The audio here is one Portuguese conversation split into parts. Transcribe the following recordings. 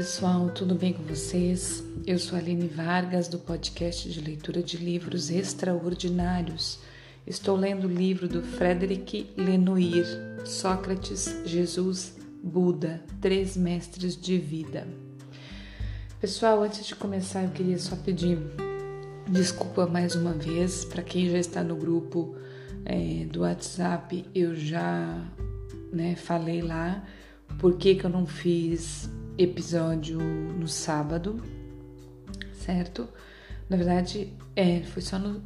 pessoal, tudo bem com vocês? Eu sou Aline Vargas do podcast de leitura de livros extraordinários. Estou lendo o livro do Frederic Lenoir, Sócrates, Jesus, Buda, Três Mestres de Vida. Pessoal, antes de começar, eu queria só pedir desculpa mais uma vez para quem já está no grupo é, do WhatsApp. Eu já né, falei lá por que, que eu não fiz episódio no sábado, certo? Na verdade, é, foi só no.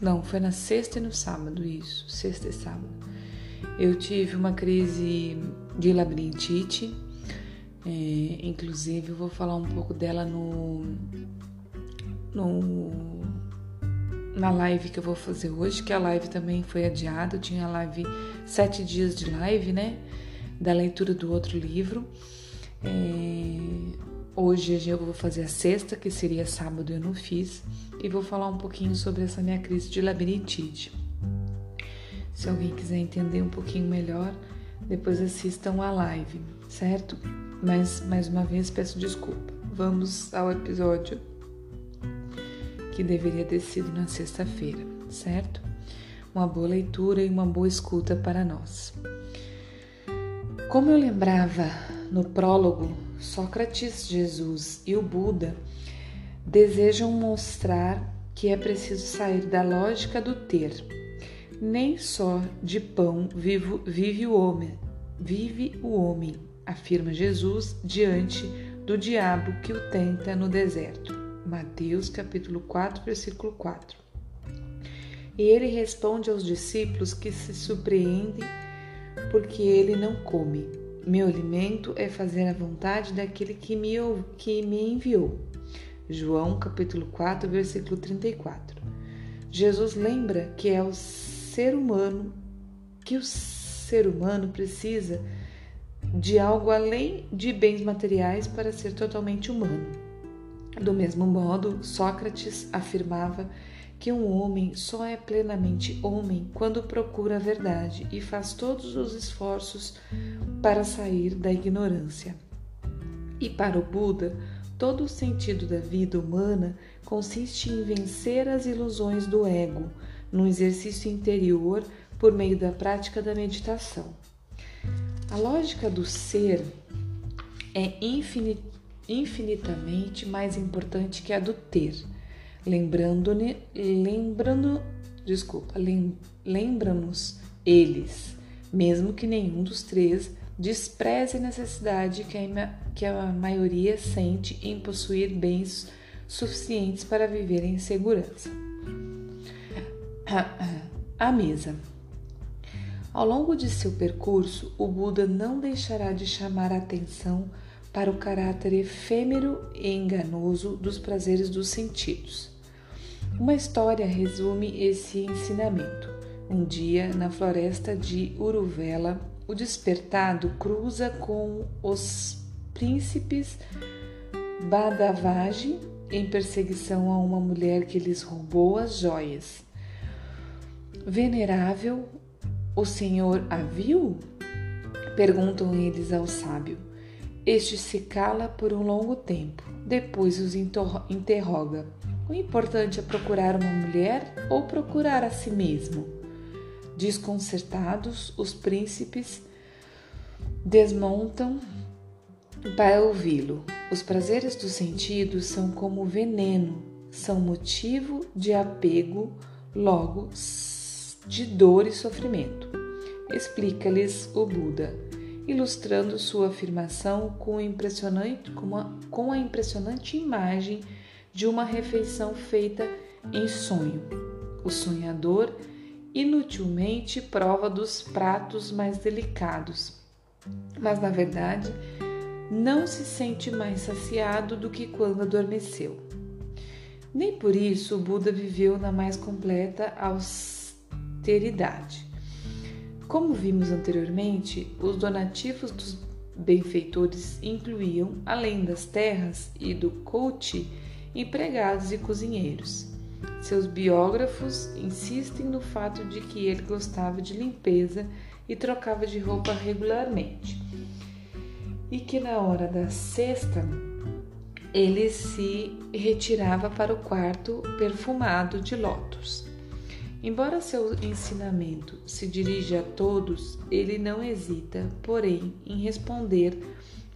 Não, foi na sexta e no sábado, isso, sexta e sábado. Eu tive uma crise de labirintite, é, inclusive eu vou falar um pouco dela no, no na live que eu vou fazer hoje, que a live também foi adiada. Tinha live sete dias de live, né? Da leitura do outro livro. É, hoje eu vou fazer a sexta, que seria sábado, eu não fiz, e vou falar um pouquinho sobre essa minha crise de labirintite. Se alguém quiser entender um pouquinho melhor, depois assistam a live, certo? Mas mais uma vez peço desculpa. Vamos ao episódio que deveria ter sido na sexta-feira, certo? Uma boa leitura e uma boa escuta para nós. Como eu lembrava no prólogo, Sócrates, Jesus e o Buda desejam mostrar que é preciso sair da lógica do ter. Nem só de pão vivo, vive o homem, vive o homem, afirma Jesus diante do diabo que o tenta no deserto. Mateus capítulo 4, versículo 4. E ele responde aos discípulos que se surpreendem porque ele não come. Meu alimento é fazer a vontade daquele que me, que me enviou. João capítulo 4, versículo 34. Jesus lembra que é o ser humano, que o ser humano precisa de algo além de bens materiais para ser totalmente humano. Do mesmo modo, Sócrates afirmava que um homem só é plenamente homem quando procura a verdade e faz todos os esforços para sair da ignorância. E para o Buda, todo o sentido da vida humana consiste em vencer as ilusões do ego, num exercício interior por meio da prática da meditação. A lógica do ser é infinitamente mais importante que a do ter lembrando lembrando, desculpa, lembra-nos eles, mesmo que nenhum dos três despreze a necessidade que a, maioria sente em possuir bens suficientes para viver em segurança. A mesa. Ao longo de seu percurso, o Buda não deixará de chamar a atenção para o caráter efêmero e enganoso dos prazeres dos sentidos. Uma história resume esse ensinamento. Um dia, na floresta de Uruvela, o despertado cruza com os príncipes Badavaji em perseguição a uma mulher que lhes roubou as joias. Venerável, o senhor a viu? Perguntam eles ao sábio. Este se cala por um longo tempo, depois os interroga. O importante é procurar uma mulher ou procurar a si mesmo? Desconcertados, os príncipes desmontam para ouvi-lo. Os prazeres dos sentidos são como veneno, são motivo de apego, logo de dor e sofrimento. Explica-lhes o Buda, ilustrando sua afirmação com, impressionante, com, com a impressionante imagem de uma refeição feita em sonho. O sonhador inutilmente prova dos pratos mais delicados, mas na verdade não se sente mais saciado do que quando adormeceu. Nem por isso o Buda viveu na mais completa austeridade. Como vimos anteriormente, os donativos dos benfeitores incluíam, além das terras e do coach, empregados e cozinheiros. Seus biógrafos insistem no fato de que ele gostava de limpeza e trocava de roupa regularmente. e que na hora da sexta ele se retirava para o quarto perfumado de lótus. Embora seu ensinamento se dirija a todos, ele não hesita, porém, em responder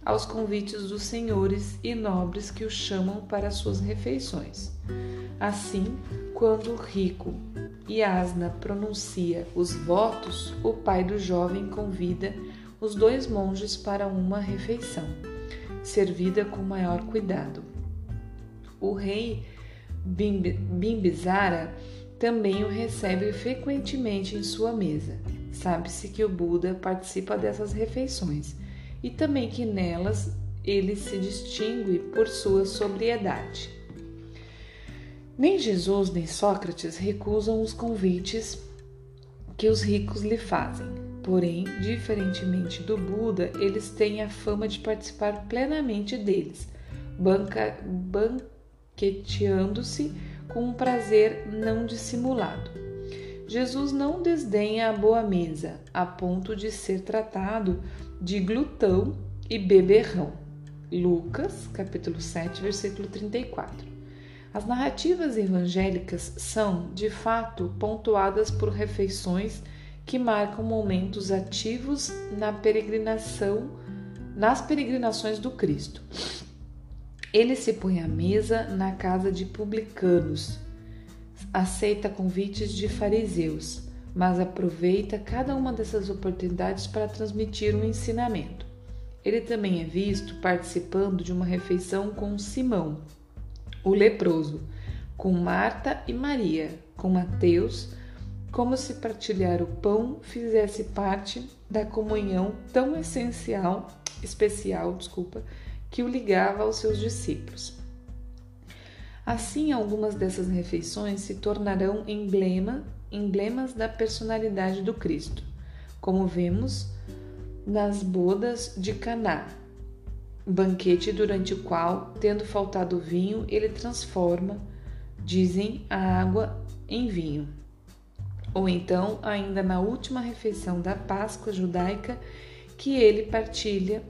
aos convites dos senhores e nobres que o chamam para suas refeições. Assim, quando o rico Yasna pronuncia os votos, o pai do jovem convida os dois monges para uma refeição, servida com maior cuidado. O rei Bimbisara também o recebe frequentemente em sua mesa. Sabe-se que o Buda participa dessas refeições e também que nelas ele se distingue por sua sobriedade. Nem Jesus nem Sócrates recusam os convites que os ricos lhe fazem. Porém, diferentemente do Buda, eles têm a fama de participar plenamente deles, banqueteando-se com um prazer não dissimulado. Jesus não desdenha a boa mesa, a ponto de ser tratado de glutão e beberrão. Lucas, capítulo 7, versículo 34. As narrativas evangélicas são, de fato, pontuadas por refeições que marcam momentos ativos na peregrinação, nas peregrinações do Cristo. Ele se põe à mesa na casa de publicanos, aceita convites de fariseus, mas aproveita cada uma dessas oportunidades para transmitir um ensinamento. Ele também é visto participando de uma refeição com Simão, o leproso, com Marta e Maria, com Mateus, como se partilhar o pão fizesse parte da comunhão tão essencial, especial, desculpa, que o ligava aos seus discípulos. Assim, algumas dessas refeições se tornarão emblema, emblemas da personalidade do Cristo, como vemos nas bodas de Caná, banquete durante o qual, tendo faltado vinho, ele transforma, dizem, a água em vinho. Ou então, ainda na última refeição da Páscoa judaica, que ele partilha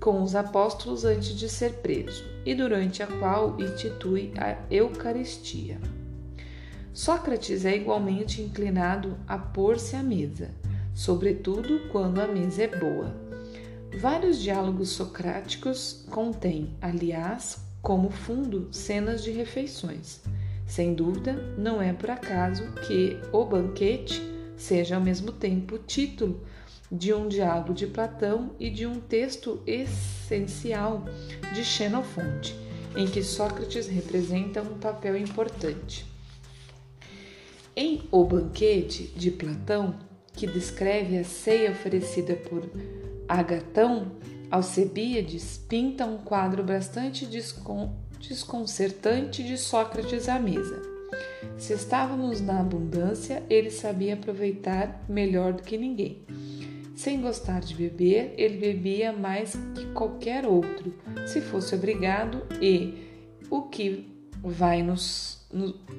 com os apóstolos antes de ser preso e durante a qual institui a Eucaristia. Sócrates é igualmente inclinado a pôr-se à mesa, sobretudo quando a mesa é boa. Vários diálogos socráticos contêm, aliás, como fundo, cenas de refeições. Sem dúvida, não é por acaso que o banquete seja ao mesmo tempo título de um diálogo de Platão e de um texto essencial de Xenofonte, em que Sócrates representa um papel importante. Em O Banquete de Platão, que descreve a ceia oferecida por Agatão, Alcebiades pinta um quadro bastante desconcertante de Sócrates à mesa. Se estávamos na abundância, ele sabia aproveitar melhor do que ninguém. Sem gostar de beber, ele bebia mais que qualquer outro, se fosse obrigado, e o que vai nos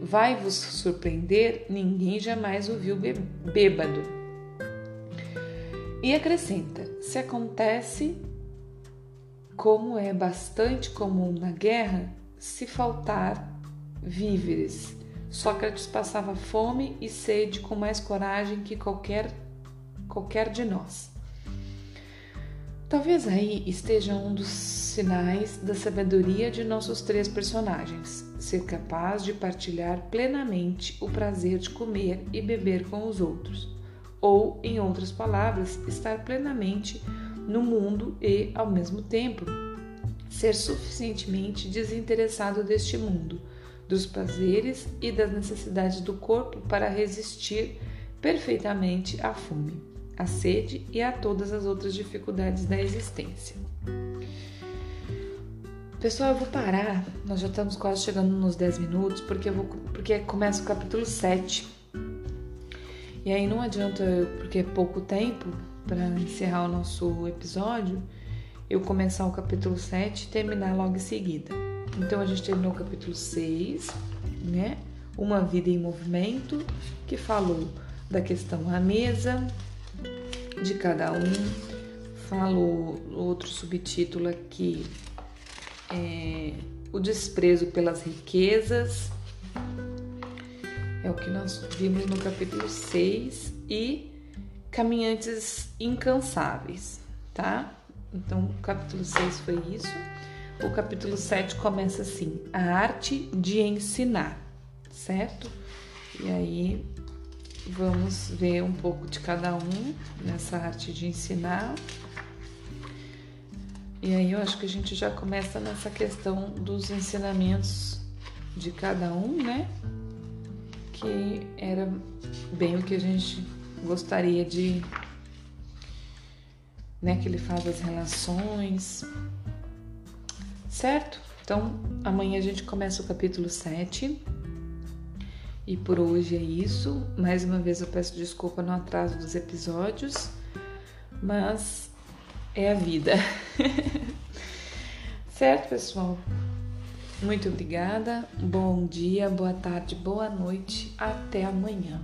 vai vos surpreender, ninguém jamais o viu bêbado. E acrescenta: se acontece, como é bastante comum na guerra, se faltar víveres. Sócrates passava fome e sede com mais coragem que qualquer qualquer de nós. Talvez aí esteja um dos sinais da sabedoria de nossos três personagens: ser capaz de partilhar plenamente o prazer de comer e beber com os outros ou, em outras palavras, estar plenamente no mundo e, ao mesmo tempo, ser suficientemente desinteressado deste mundo, dos prazeres e das necessidades do corpo para resistir perfeitamente à fome, à sede e a todas as outras dificuldades da existência. Pessoal, eu vou parar, nós já estamos quase chegando nos 10 minutos, porque, eu vou, porque começa o capítulo 7 e aí não adianta, porque é pouco tempo para encerrar o nosso episódio, eu começar o capítulo 7 e terminar logo em seguida. Então a gente terminou o capítulo 6, né? Uma vida em movimento, que falou da questão à mesa de cada um, falo outro subtítulo aqui, é o desprezo pelas riquezas, é o que nós vimos no capítulo 6, e caminhantes incansáveis, tá? Então, o capítulo 6 foi isso. O capítulo 7 começa assim: a arte de ensinar, certo? E aí vamos ver um pouco de cada um nessa arte de ensinar. E aí eu acho que a gente já começa nessa questão dos ensinamentos de cada um, né? Que era bem o que a gente gostaria de. Né, que ele faz as relações, certo? Então, amanhã a gente começa o capítulo 7. E por hoje é isso. Mais uma vez eu peço desculpa no atraso dos episódios, mas é a vida. certo, pessoal? Muito obrigada. Bom dia, boa tarde, boa noite. Até amanhã.